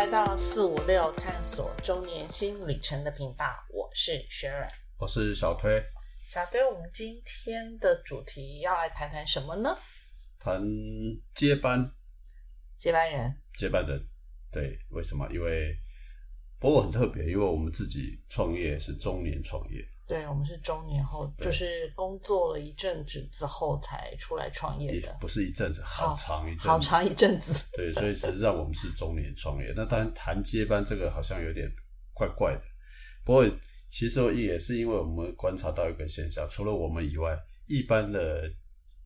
来到四五六探索中年新旅程的频道，我是雪软，我是小推。小推，我们今天的主题要来谈谈什么呢？谈接班，接班人，接班人。对，为什么？因为不过很特别，因为我们自己创业是中年创业。对，我们是中年后，就是工作了一阵子之后才出来创业的，不是一阵子，好长一阵，好长一阵子。对，所以实际上我们是中年创业。那当然谈接班这个好像有点怪怪的。不过其实也是因为我们观察到一个现象，除了我们以外，一般的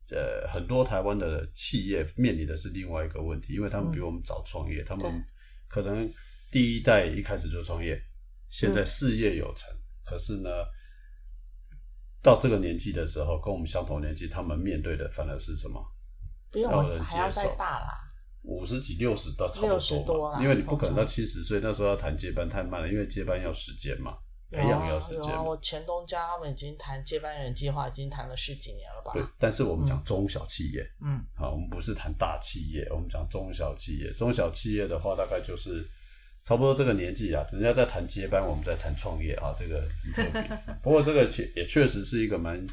呃很多台湾的企业面临的是另外一个问题，因为他们比我们早创业，他们可能第一代一开始就创业，现在事业有成，可是呢。到这个年纪的时候，跟我们相同年纪，他们面对的反而是什么？不用人接受。大啦，五十几、六十到差不多嘛。因为你不可能到七十岁那时候要谈接班太慢了，因为接班要时间嘛，培养要时间。我前东家他们已经谈接班人计划，已经谈了十几年了吧？对。但是我们讲中小企业，嗯，好，我们不是谈大企业，我们讲中小企业。中小企业的话，大概就是。差不多这个年纪啊，人家在谈接班，我们在谈创业啊，这个很特别。不过这个确也确实是一个蛮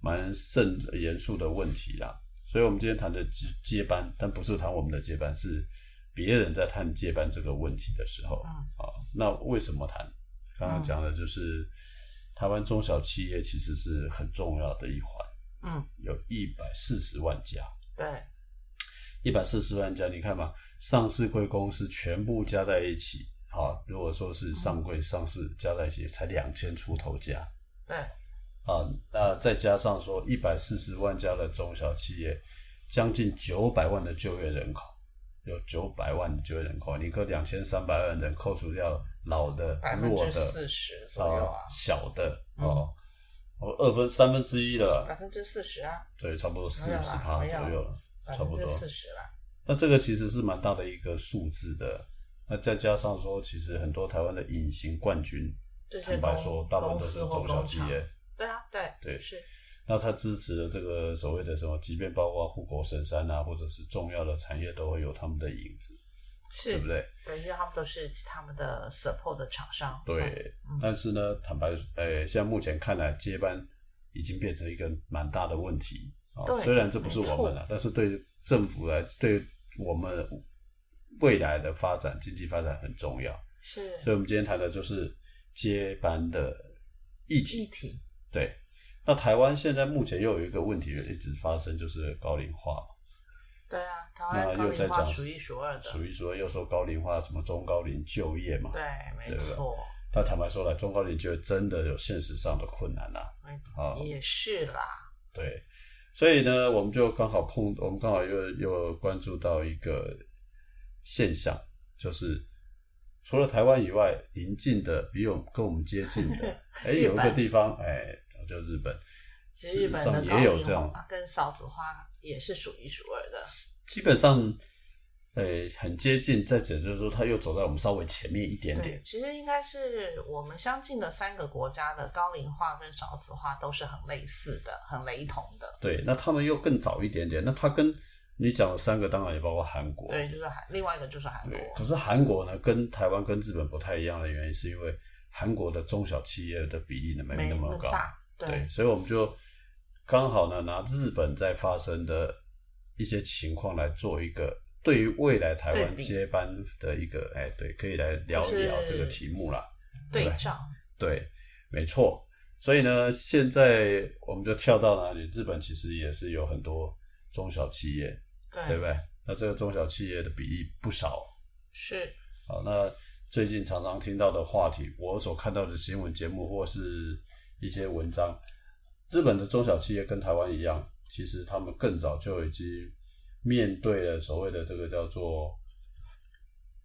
蛮慎严肃的问题啦。所以，我们今天谈的接接班，但不是谈我们的接班，是别人在谈接班这个问题的时候啊。那为什么谈？刚刚讲的就是台湾中小企业其实是很重要的一环。嗯，有一百四十万家。对。一百四十万家，你看嘛，上市贵公司全部加在一起，好，如果说是上柜上市加在一起，才两千出头家。对，啊，那再加上说一百四十万家的中小企业，将近九百万的就业人口，有九百万的就业人口，你可两千三百万人扣除掉老的、弱的、四十左右啊，小的哦，哦，二分三分之一了。百分之四十啊，对，差不多四十趴左右了。差不多四十了，那这个其实是蛮大的一个数字的。那再加上说，其实很多台湾的隐形冠军，坦白说，大部分都是中小企业。对啊，对对是。那他支持的这个所谓的什么，即便包括护国神山啊，或者是重要的产业，都会有他们的影子，是，对不对？对，因为他们都是他们的 support 的厂商。对，但是呢，坦白，呃，现在目前看来，接班已经变成一个蛮大的问题。虽然这不是我们了，但是对政府来，对我们未来的发展、经济发展很重要。是，所以，我们今天谈的就是接班的议题。议题对。那台湾现在目前又有一个问题一直发生，就是高龄化嘛。对啊，台湾高龄化数一数二的。数一数二，又说高龄化，什么中高龄就业嘛。对，没错。他坦白说来，中高龄就业真的有现实上的困难啦。啊，也是啦。对。所以呢，我们就刚好碰，我们刚好又又关注到一个现象，就是除了台湾以外，邻近的比我们跟我们接近的，哎，有一个地方，哎，就日本。其实日本的也有这样，跟少子化也是数一数二的。基本上。呃，很接近，再者就是说，他又走在我们稍微前面一点点。其实应该是我们相近的三个国家的高龄化跟少子化都是很类似的，很雷同的。对，那他们又更早一点点。那他跟你讲的三个，当然也包括韩国。对，就是韩，另外一个就是韩国。可是韩国呢，跟台湾跟日本不太一样的原因，是因为韩国的中小企业的比例呢没那么高。对，所以我们就刚好呢拿日本在发生的一些情况来做一个。对于未来台湾接班的一个，哎，对，可以来聊一聊这个题目啦。对照，对，没错。所以呢，现在我们就跳到哪里？日本其实也是有很多中小企业，对不对？那这个中小企业的比例不少。是。好，那最近常常听到的话题，我所看到的新闻节目或是一些文章，日本的中小企业跟台湾一样，其实他们更早就已经。面对了所谓的这个叫做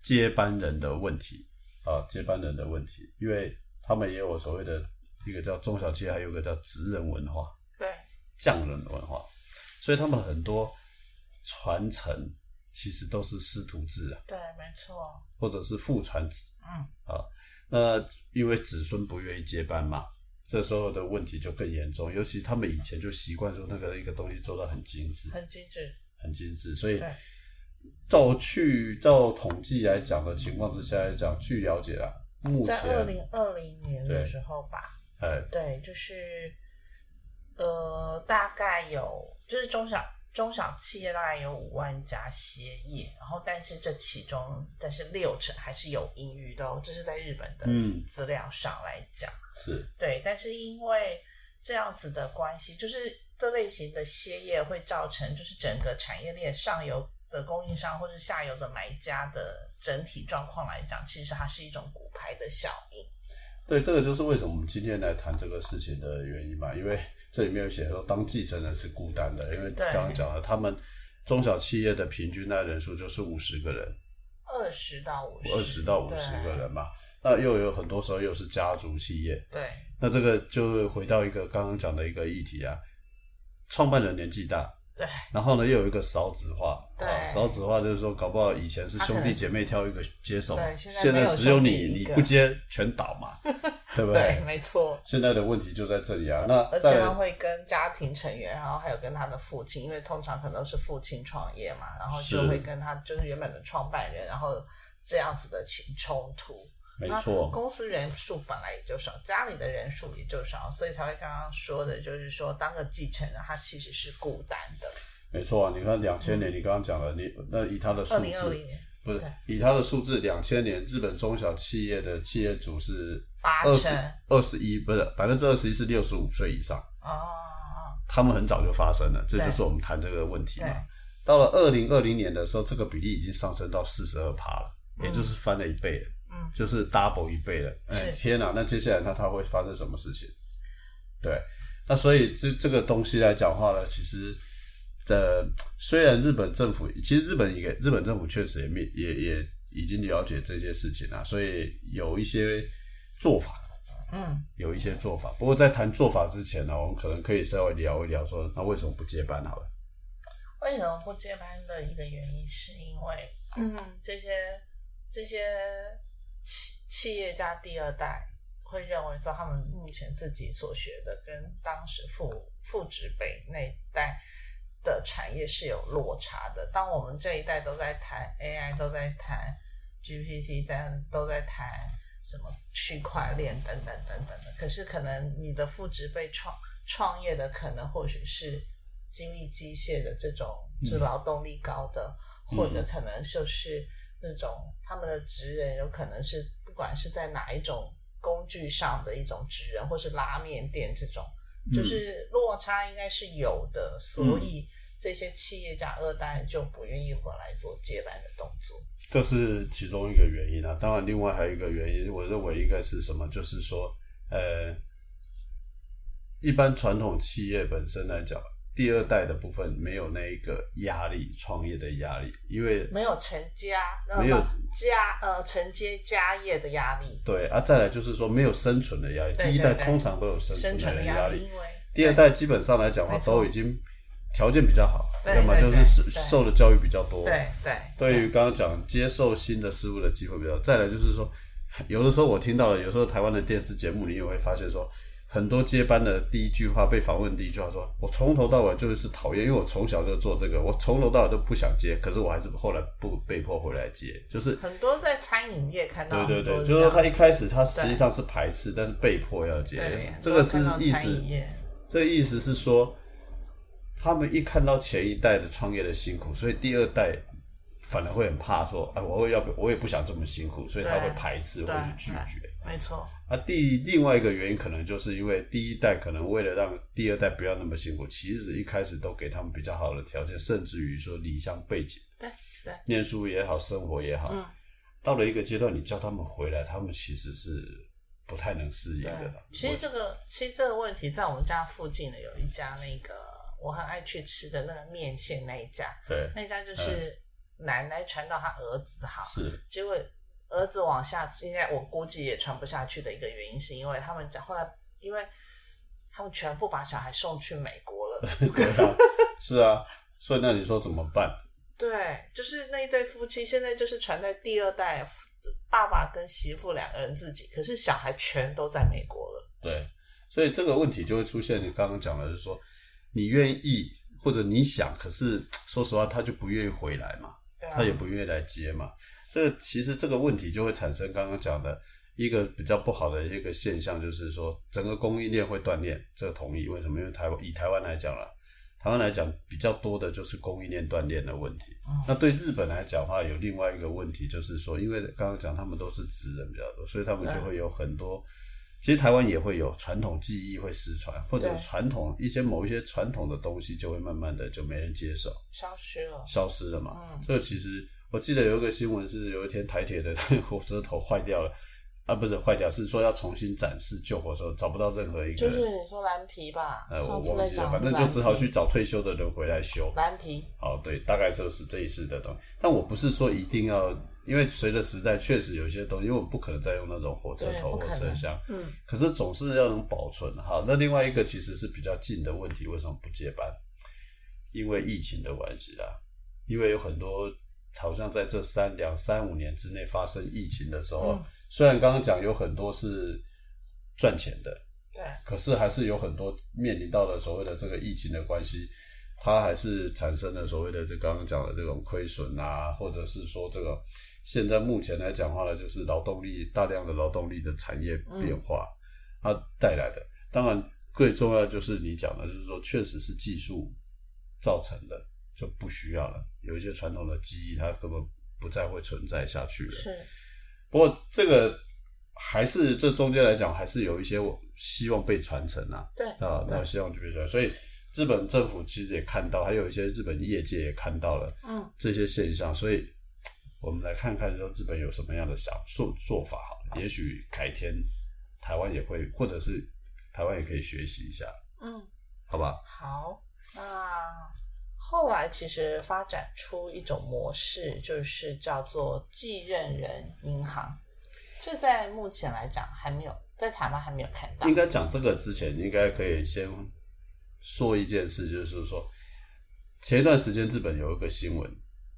接班人的问题啊，接班人的问题，因为他们也有所谓的一个叫中小企业，还有个叫职人文化，对，匠人文化，所以他们很多传承其实都是师徒制啊，对，没错，或者是父传子，嗯，啊，那因为子孙不愿意接班嘛，这时候的问题就更严重，尤其他们以前就习惯说那个一个东西做到很精致，很精致。很精致，所以照去照统计来讲的情况之下来讲，据了解啊，目前在二零二零年的时候吧，哎，对，就是呃，大概有就是中小中小企业大概有五万家歇业，然后但是这其中但是六成还是有盈余的哦，这是在日本的资料上来讲，是。对，但是因为这样子的关系，就是这类型的歇业会造成就是整个产业链上游的供应商或者下游的买家的整体状况来讲，其实它是一种骨牌的效应。对，这个就是为什么我们今天来谈这个事情的原因嘛，因为 这里面有写说，当继承人是孤单的，因为刚刚讲了，他们中小企业的平均的人数就是五十个人，二十到五十，二十到五十个人嘛，那又有很多时候又是家族企业，对，那这个就回到一个刚刚讲的一个议题啊，创办人年纪大。对，然后呢，又有一个少子化。对，少子化就是说，搞不好以前是兄弟姐妹挑一个接手，现在只有你，你不接全倒嘛，对不对？对，没错。现在的问题就在这里啊。那而且他会跟家庭成员，然后还有跟他的父亲，因为通常可能都是父亲创业嘛，然后就会跟他就是原本的创办人，然后这样子的情冲突。没错，公司人数本来也就少，家里的人数也就少，所以才会刚刚说的，就是说当个继承人，他其实是孤单的。没错啊，你看两千年，你刚刚讲了，你那以他的数字，不是以他的数字，两千年日本中小企业的企业主是二十二十一，不是百分之二十一是六十五岁以上哦，他们很早就发生了，这就是我们谈这个问题嘛。到了二零二零年的时候，这个比例已经上升到四十二趴了，也就是翻了一倍了。就是 double 一倍了，哎天哪！那接下来那它会发生什么事情？对，那所以这这个东西来讲话呢，其实这虽然日本政府，其实日本一个日本政府确实也面也也已经了解这些事情了，所以有一些做法，嗯，有一些做法。不过在谈做法之前呢，我们可能可以稍微聊一聊，说那为什么不接班好了？为什么不接班的一个原因，是因为嗯，这些这些。企企业家第二代会认为说，他们目前自己所学的跟当时父父职辈那一代的产业是有落差的。当我们这一代都在谈 AI，都在谈 GPT，但都在谈什么区块链等等等等的，可是可能你的父职辈创创业的，可能或许是精密机械的这种，是劳动力高的，或者可能就是。那种他们的职人有可能是不管是在哪一种工具上的一种职人，或是拉面店这种，就是落差应该是有的，所以这些企业家二代就不愿意回来做接班的动作。这是其中一个原因啊。当然，另外还有一个原因，我认为应该是什么？就是说，呃，一般传统企业本身来讲。第二代的部分没有那一个压力，创业的压力，因为没有成家，没有家呃承接家业的压力。对啊，再来就是说没有生存的压力。第一代通常都有生存的压力，第二代基本上来讲的话都已经条件比较好，要么就是受的教育比较多。对对。对于刚刚讲接受新的事物的机会比较，再来就是说，有的时候我听到了，有时候台湾的电视节目你也会发现说。很多接班的第一句话被访问第一句话说：“我从头到尾就是讨厌，因为我从小就做这个，我从头到尾都不想接，可是我还是后来不被迫回来接。”就是很多在餐饮业看到，对对对，就是说他一开始他实际上是排斥，但是被迫要接。这个是意思，这个意思是说，他们一看到前一代的创业的辛苦，所以第二代反而会很怕说：“哎，我会要，我也不想这么辛苦，所以他会排斥或者拒绝。”没错。啊，第另外一个原因可能就是因为第一代可能为了让第二代不要那么辛苦，其实一开始都给他们比较好的条件，甚至于说离乡背景，对对，念书也好，生活也好，嗯，到了一个阶段，你叫他们回来，他们其实是不太能适应的。其实这个其实这个问题在我们家附近的有一家那个我很爱去吃的那个面线那一家，对，那家就是奶奶传到他儿子好，是结果。儿子往下，应该我估计也传不下去的一个原因，是因为他们讲后来，因为他们全部把小孩送去美国了。是啊，所以那你说怎么办？对，就是那一对夫妻现在就是传在第二代，爸爸跟媳妇两个人自己，可是小孩全都在美国了。对，所以这个问题就会出现。你刚刚讲的就是说，你愿意或者你想，可是说实话，他就不愿意回来嘛。他也不愿意来接嘛。这其实这个问题就会产生刚刚讲的一个比较不好的一个现象，就是说整个供应链会断裂。这个同意？为什么？因为台湾以台湾来讲了，台湾来讲比较多的就是供应链断裂的问题。那对日本来讲的话，有另外一个问题，就是说，因为刚刚讲他们都是职人比较多，所以他们就会有很多。其实台湾也会有传统技艺会失传，或者传统一些某一些传统的东西就会慢慢的就没人接受，消失了，消失了嘛。嗯，这个其实我记得有一个新闻是有一天台铁的 火车头坏掉了。啊，不是坏掉，是说要重新展示旧火车，找不到任何一个。就是你说蓝皮吧？呃，我忘记了，反正就只好去找退休的人回来修。蓝皮。好，对，大概就是这一次的东西。但我不是说一定要，因为随着时代，确实有一些东西，因为我们不可能再用那种火车头、火车厢。嗯。可是总是要能保存。好，那另外一个其实是比较近的问题，为什么不接班？因为疫情的关系啦，因为有很多。好像在这三两三五年之内发生疫情的时候，虽然刚刚讲有很多是赚钱的，对，可是还是有很多面临到了所谓的这个疫情的关系，它还是产生了所谓的这刚刚讲的这种亏损啊，或者是说这个现在目前来讲话呢，就是劳动力大量的劳动力的产业变化，它带来的，当然最重要就是你讲的，就是说确实是技术造成的。就不需要了。有一些传统的记忆，它根本不再会存在下去了。是，不过这个还是这中间来讲，还是有一些希望被传承啊。对啊，那希望就被传承。所以日本政府其实也看到，还有一些日本业界也看到了，嗯，这些现象。所以我们来看看说日本有什么样的小做做法。好，也许改天台湾也会，或者是台湾也可以学习一下。嗯，好吧。好，那。后来其实发展出一种模式，就是叫做继任人银行。这在目前来讲还没有在台湾还没有看到。应该讲这个之前，应该可以先说一件事，就是说前一段时间日本有一个新闻，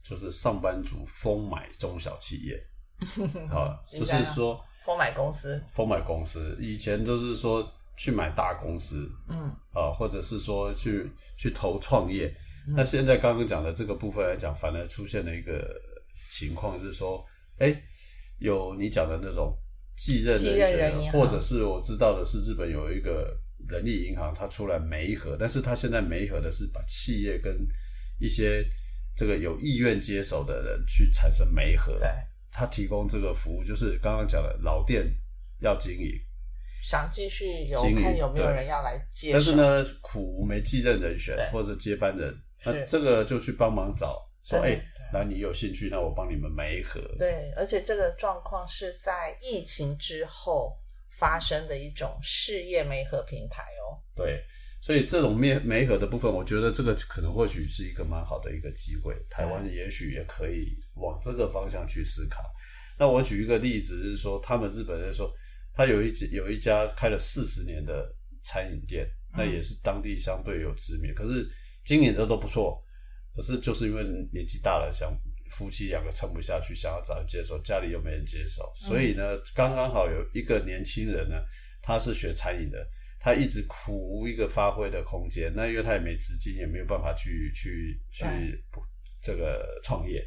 就是上班族疯买中小企业，啊，就是说疯买公司，疯买公司。以前都是说去买大公司，嗯，啊，或者是说去去投创业。那现在刚刚讲的这个部分来讲，反而出现了一个情况，是说，哎，有你讲的那种继任人选，或者是我知道的是，日本有一个人力银行，它出来媒合，但是它现在媒合的是把企业跟一些这个有意愿接手的人去产生媒合，对，他提供这个服务，就是刚刚讲的老店要经营。想继续有看有没有人要来接，但是呢，苦没继任人选或者接班人，那这个就去帮忙找，说哎，那你有兴趣，那我帮你们媒合。对，而且这个状况是在疫情之后发生的一种事业媒合平台哦。对，所以这种媒媒合的部分，我觉得这个可能或许是一个蛮好的一个机会，台湾也许也可以往这个方向去思考。那我举一个例子，是说他们日本人说。他有一家有一家开了四十年的餐饮店，那也是当地相对有知名，可是经营的都不错。可是就是因为年纪大了，想夫妻两个撑不下去，想要找人接手，家里又没人接手，所以呢，刚刚好有一个年轻人呢，他是学餐饮的，他一直苦无一个发挥的空间。那因为他也没资金，也没有办法去去去这个创业。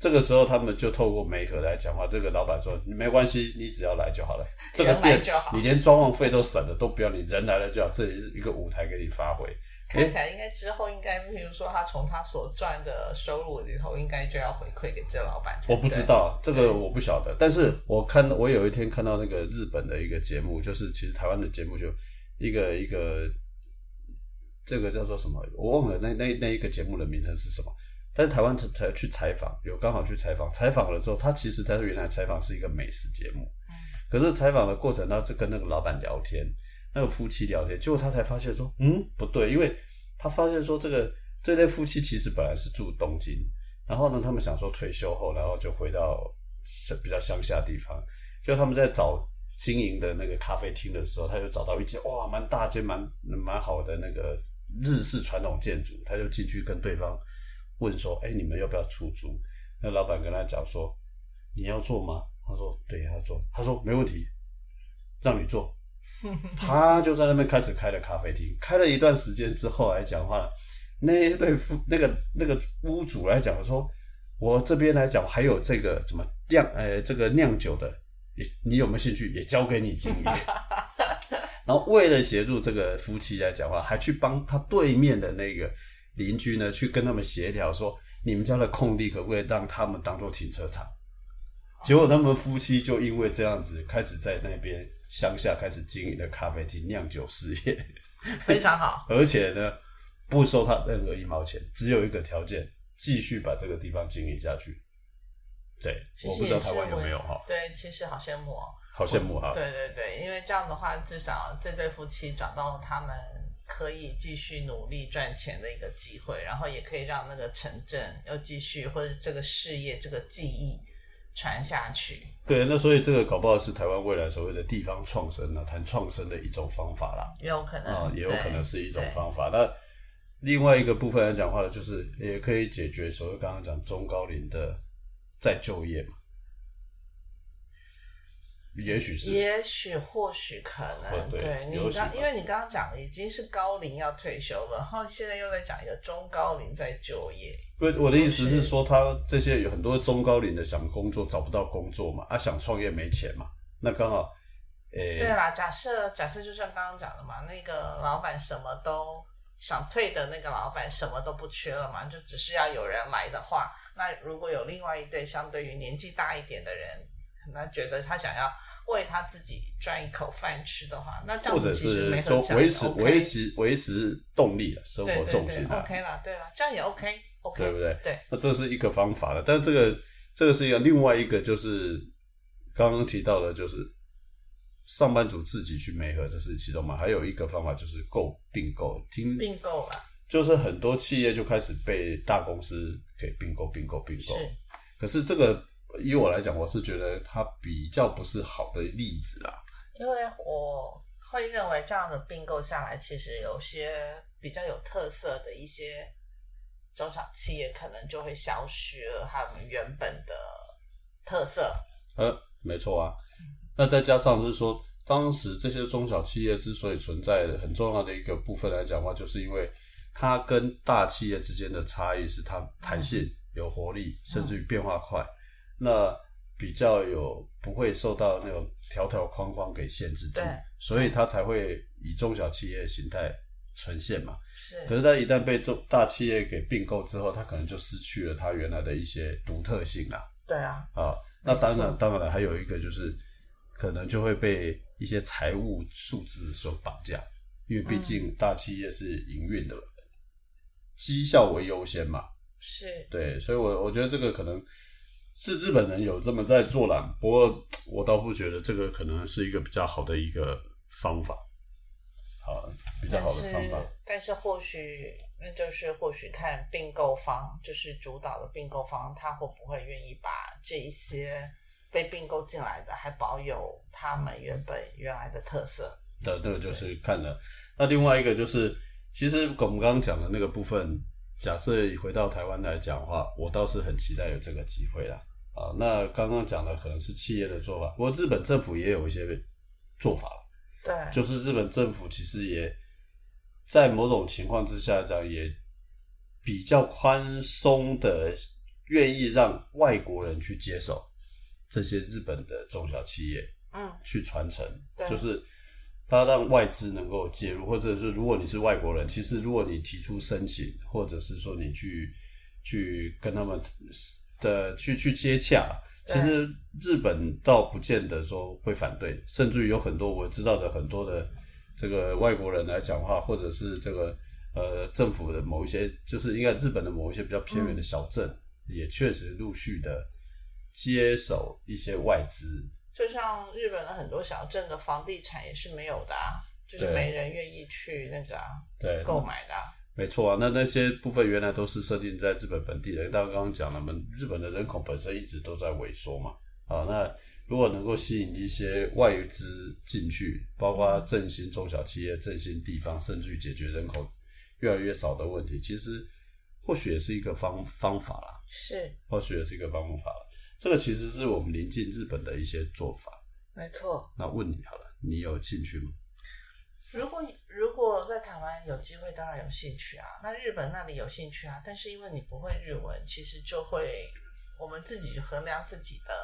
这个时候，他们就透过媒合来讲话。这个老板说：“没关系，你只要来就好了。这个店你连装潢费都省了，都不要你人来了就好。这里是一个舞台给你发挥。看起来应该之后应该，比如说他从他所赚的收入里头，应该就要回馈给这老板。我不知道这个，我不晓得。但是我看我有一天看到那个日本的一个节目，就是其实台湾的节目就一个一个，这个叫做什么？我忘了那那那一个节目的名称是什么。”但是台湾才才去采访，有刚好去采访，采访了之后，他其实他原来采访是一个美食节目，可是采访的过程，他就跟那个老板聊天，那个夫妻聊天，结果他才发现说，嗯，不对，因为他发现说这个这对夫妻其实本来是住东京，然后呢，他们想说退休后，然后就回到比较乡下地方，就他们在找经营的那个咖啡厅的时候，他就找到一间哇，蛮大间，蛮蛮好的那个日式传统建筑，他就进去跟对方。问说：“哎，你们要不要出租？”那老板跟他讲说：“你要做吗？”他说：“对，要做。”他说：“没问题，让你做。” 他就在那边开始开了咖啡厅。开了一段时间之后来讲话，那对夫那个那个屋主来讲说：“我这边来讲还有这个怎么酿，呃，这个酿酒的，也你有没有兴趣？也交给你经营。然后为了协助这个夫妻来讲话，还去帮他对面的那个邻居呢，去跟他们协调说，你们家的空地可不可以让他们当做停车场？结果他们夫妻就因为这样子，开始在那边乡下开始经营的咖啡厅酿酒事业，非常好。而且呢，不收他任何一毛钱，只有一个条件，继续把这个地方经营下去。对，我不知道台湾有没有哈？对，其实好羡慕哦。好羡慕哈！对对对，因为这样的话，至少这对夫妻找到了他们可以继续努力赚钱的一个机会，然后也可以让那个城镇又继续或者这个事业、这个技艺传下去。对，那所以这个搞不好是台湾未来所谓的地方创生呢，谈创生的一种方法啦。也有可能啊，也有可能是一种方法。那另外一个部分来讲话呢，就是也可以解决所谓刚刚讲中高龄的再就业嘛。也许是，也许或许可能，对你刚，因为你刚刚讲的已经是高龄要退休了，然后现在又在讲一个中高龄在就业。不，我的意思是说，他这些有很多中高龄的想工作找不到工作嘛，啊，想创业没钱嘛，那刚好，诶，对啦，假设假设就像刚刚讲的嘛，那个老板什么都想退的那个老板什么都不缺了嘛，就只是要有人来的话，那如果有另外一对相对于年纪大一点的人。那觉得他想要为他自己赚一口饭吃的话，那这样子其实没就维持维持维持动力了，生活重心 OK 了，对了，这样也 OK，OK，对不对？对，那这是一个方法了，但这个这个是一个另外一个，就是刚刚提到的，就是上班族自己去媒合，这是其中嘛？还有一个方法就是购并购，听并购了，就是很多企业就开始被大公司给并购、并购、并购，可是这个。以我来讲，我是觉得它比较不是好的例子啦。因为我会认为这样的并购下来，其实有些比较有特色的一些中小企业可能就会消失了他们原本的特色。呃，没错啊。那再加上就是说，当时这些中小企业之所以存在很重要的一个部分来讲的话，就是因为它跟大企业之间的差异是它弹性、有活力，甚至于变化快。那比较有不会受到那种条条框框给限制住，所以它才会以中小企业形态呈现嘛。是，可是它一旦被中大企业给并购之后，它可能就失去了它原来的一些独特性啦。对啊，啊，那当然，当然还有一个就是，可能就会被一些财务数字所绑架，因为毕竟大企业是营运的，绩效为优先嘛。是，对，所以我我觉得这个可能。是日本人有这么在做啦，不过我倒不觉得这个可能是一个比较好的一个方法，好，比较好的方法。但是或许那就是或许看并购方，就是主导的并购方，他会不会愿意把这一些被并购进来的还保有他们原本原来的特色？的那个就是看了。那另外一个就是，其实我们刚刚讲的那个部分，假设回到台湾来讲的话，我倒是很期待有这个机会啦。啊，那刚刚讲的可能是企业的做法，不过日本政府也有一些做法对，就是日本政府其实也在某种情况之下讲，也比较宽松的，愿意让外国人去接手这些日本的中小企业，嗯，去传承，就是他让外资能够介入，或者是如果你是外国人，其实如果你提出申请，或者是说你去去跟他们。的去去接洽，其实日本倒不见得说会反对，甚至于有很多我知道的很多的这个外国人来讲话，或者是这个呃政府的某一些，就是应该日本的某一些比较偏远的小镇，也确实陆续的接手一些外资。就像日本的很多小镇的房地产也是没有的，啊，就是没人愿意去那个对购买的。没错啊，那那些部分原来都是设定在日本本地的，大家刚刚讲了，我们日本的人口本身一直都在萎缩嘛。啊，那如果能够吸引一些外资进去，包括振兴中小企业、振兴地方，甚至于解决人口越来越少的问题，其实或许也是一个方方法啦。是，或许也是一个方法了。这个其实是我们临近日本的一些做法。没错。那问你好了，你有兴趣吗？如果如果在台湾有机会，当然有兴趣啊。那日本那里有兴趣啊，但是因为你不会日文，其实就会我们自己衡量自己的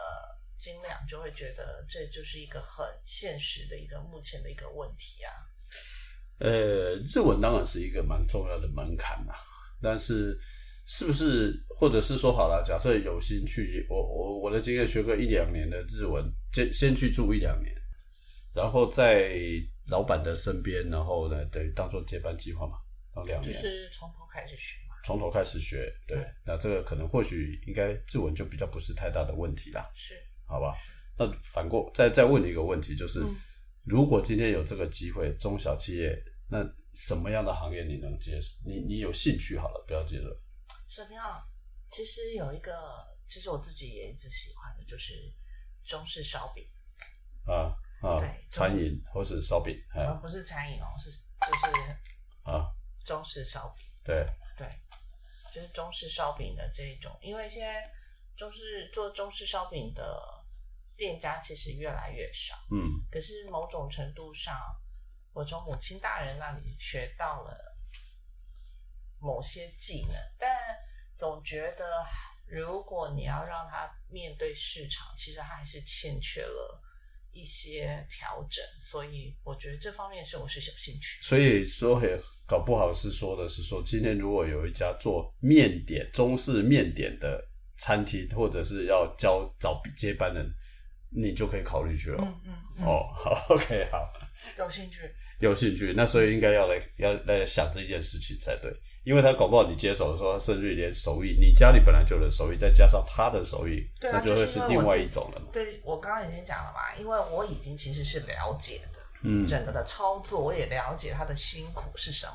斤两，就会觉得这就是一个很现实的一个目前的一个问题啊。呃，日文当然是一个蛮重要的门槛嘛，但是是不是，或者是说好了，假设有心去，我我我的经验学个一两年的日文，先先去住一两年，然后在老板的身边，然后呢，等于当做接班计划嘛，当两年，就是从头开始学嘛，从头开始学，对，那这个可能或许应该日文就比较不是太大的问题啦，是，好吧？那反过再再问你一个问题，就是。如果今天有这个机会，中小企业，那什么样的行业你能接受？你你有兴趣好了，不要接受。水平啊，其实有一个，其实我自己也一直喜欢的，就是中式烧饼。啊啊，对，餐饮或是烧饼，啊，不是餐饮哦，是就是啊，中式烧饼。对对，就是中式烧饼的这一种，因为现在中式做中式烧饼的。店家其实越来越少，嗯，可是某种程度上，我从母亲大人那里学到了某些技能，但总觉得如果你要让他面对市场，其实他还是欠缺了一些调整，所以我觉得这方面是我是有兴趣。所以说，搞不好是说的是说，今天如果有一家做面点、中式面点的餐厅，或者是要教找接班人。你就可以考虑去了。嗯嗯。哦，好，OK，好。有兴趣。有兴趣，那所以应该要来要来想这件事情才对，因为他搞不好你接手的时候，甚至于连手艺，你家里本来就有手艺，再加上他的手艺，那就会是另外一种了嘛。对，我刚刚已经讲了嘛，因为我已经其实是了解的，嗯，整个的操作我也了解他的辛苦是什么，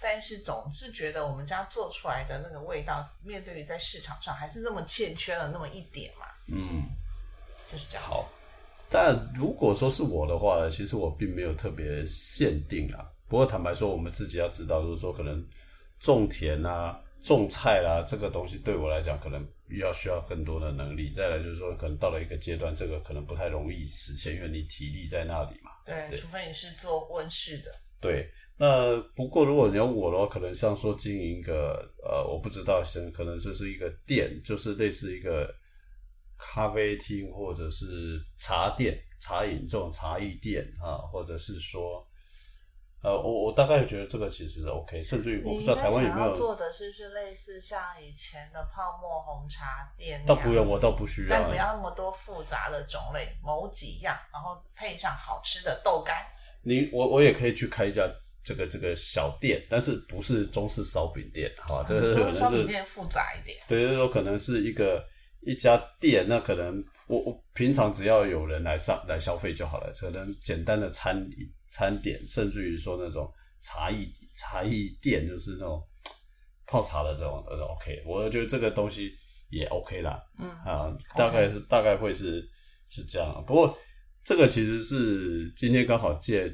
但是总是觉得我们家做出来的那个味道，面对于在市场上还是那么欠缺了那么一点嘛，嗯。就是这样。好，但如果说是我的话呢，其实我并没有特别限定啊。不过坦白说，我们自己要知道，就是说可能种田啊、种菜啦，这个东西对我来讲，可能要需要更多的能力。再来就是说，可能到了一个阶段，这个可能不太容易实现，因为你体力在那里嘛。对，除非你是做温室的。对，那不过如果你要我的话，可能像说经营一个呃，我不知道，先可能就是一个店，就是类似一个。咖啡厅或者是茶店、茶饮这种茶艺店啊，或者是说，呃，我我大概觉得这个其实 OK，甚至于我不知道台湾有没有做的是是类似像以前的泡沫红茶店，倒不用，我倒不需要，但不要那么多复杂的种类，某几样，然后配上好吃的豆干。你我我也可以去开一家这个这个小店，但是不是中式烧饼店，哈，这个可能是烧饼店复杂一点，对，就是说可能是一个。一家店，那可能我我平常只要有人来上来消费就好了，可能简单的餐餐点，甚至于说那种茶艺茶艺店，就是那种泡茶的这种呃 OK，我觉得这个东西也 OK 啦，嗯啊，大概是大概会是是这样。不过这个其实是今天刚好借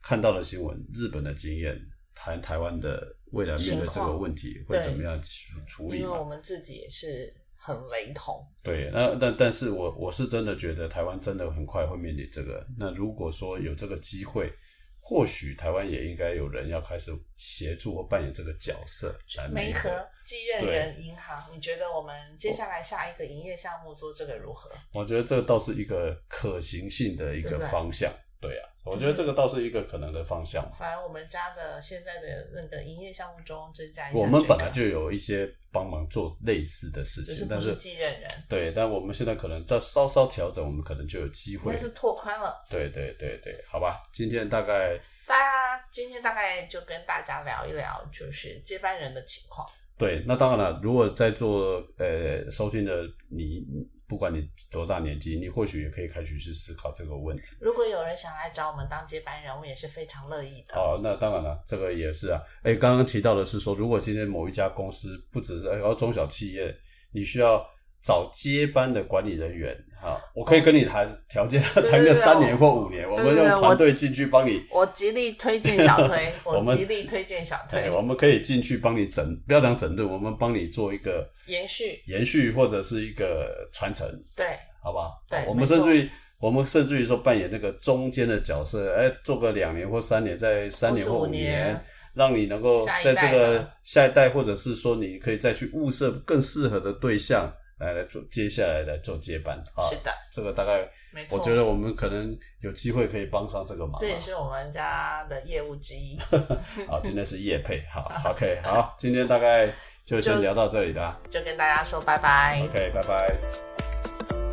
看到的新闻，日本的经验，谈台湾的未来面对这个问题会怎么样处处理因为我们自己也是。很雷同，对，那但但是我我是真的觉得台湾真的很快会面临这个。那如果说有这个机会，或许台湾也应该有人要开始协助或扮演这个角色来媒合继任人银行。你觉得我们接下来下一个营业项目做这个如何？我觉得这倒是一个可行性的一个方向，对啊。我觉得这个倒是一个可能的方向。反而我们家的现在的那个营业项目中增加一我们本来就有一些帮忙做类似的事情，但是继任人对，但我们现在可能再稍稍调整，我们可能就有机会。是拓宽了。对对对对，好吧，今天大概大家今天大概就跟大家聊一聊，就是接班人的情况。对，那当然了，如果在做呃收听的你。不管你多大年纪，你或许也可以开始去思考这个问题。如果有人想来找我们当接班人，我也是非常乐意的。哦，那当然了，这个也是啊。哎，刚刚提到的是说，如果今天某一家公司不只是要中小企业，你需要。找接班的管理人员，哈，我可以跟你谈条件，谈个三年或五年，我们用团队进去帮你。我极力推荐小推，我极力推荐小推。我们可以进去帮你整，不要讲整顿，我们帮你做一个延续、延续或者是一个传承。对，好不好？对，我们甚至于，我们甚至于说扮演那个中间的角色，哎，做个两年或三年，在三年或五年，让你能够在这个下一代，或者是说你可以再去物色更适合的对象。来来做接下来来做接班啊。是的，这个大概，我觉得我们可能有机会可以帮上这个忙。这也是我们家的业务之一。好，今天是叶配，好，OK，好，今天大概就先聊到这里的，就跟大家说拜拜。OK，拜拜。